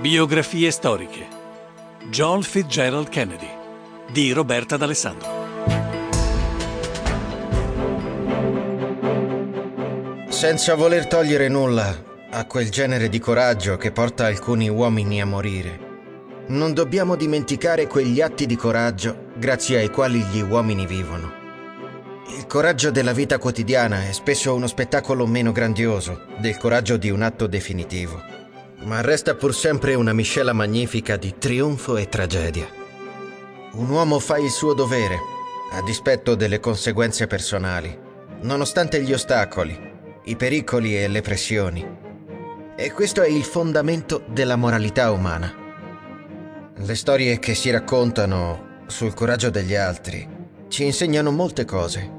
Biografie storiche. John Fitzgerald Kennedy di Roberta D'Alessandro. Senza voler togliere nulla a quel genere di coraggio che porta alcuni uomini a morire, non dobbiamo dimenticare quegli atti di coraggio grazie ai quali gli uomini vivono. Il coraggio della vita quotidiana è spesso uno spettacolo meno grandioso del coraggio di un atto definitivo ma resta pur sempre una miscela magnifica di trionfo e tragedia. Un uomo fa il suo dovere, a dispetto delle conseguenze personali, nonostante gli ostacoli, i pericoli e le pressioni. E questo è il fondamento della moralità umana. Le storie che si raccontano sul coraggio degli altri ci insegnano molte cose.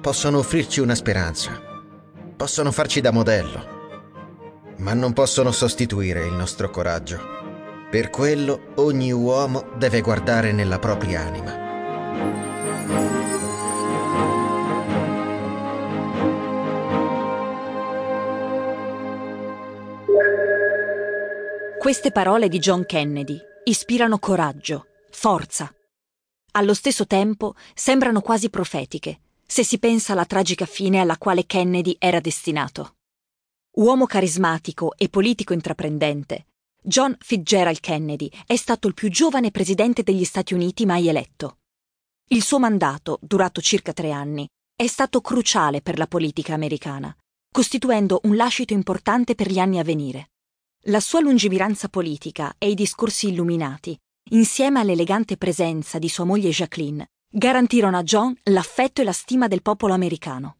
Possono offrirci una speranza, possono farci da modello ma non possono sostituire il nostro coraggio. Per quello ogni uomo deve guardare nella propria anima. Queste parole di John Kennedy ispirano coraggio, forza. Allo stesso tempo sembrano quasi profetiche, se si pensa alla tragica fine alla quale Kennedy era destinato. Uomo carismatico e politico intraprendente, John Fitzgerald Kennedy è stato il più giovane presidente degli Stati Uniti mai eletto. Il suo mandato, durato circa tre anni, è stato cruciale per la politica americana, costituendo un lascito importante per gli anni a venire. La sua lungimiranza politica e i discorsi illuminati, insieme all'elegante presenza di sua moglie Jacqueline, garantirono a John l'affetto e la stima del popolo americano.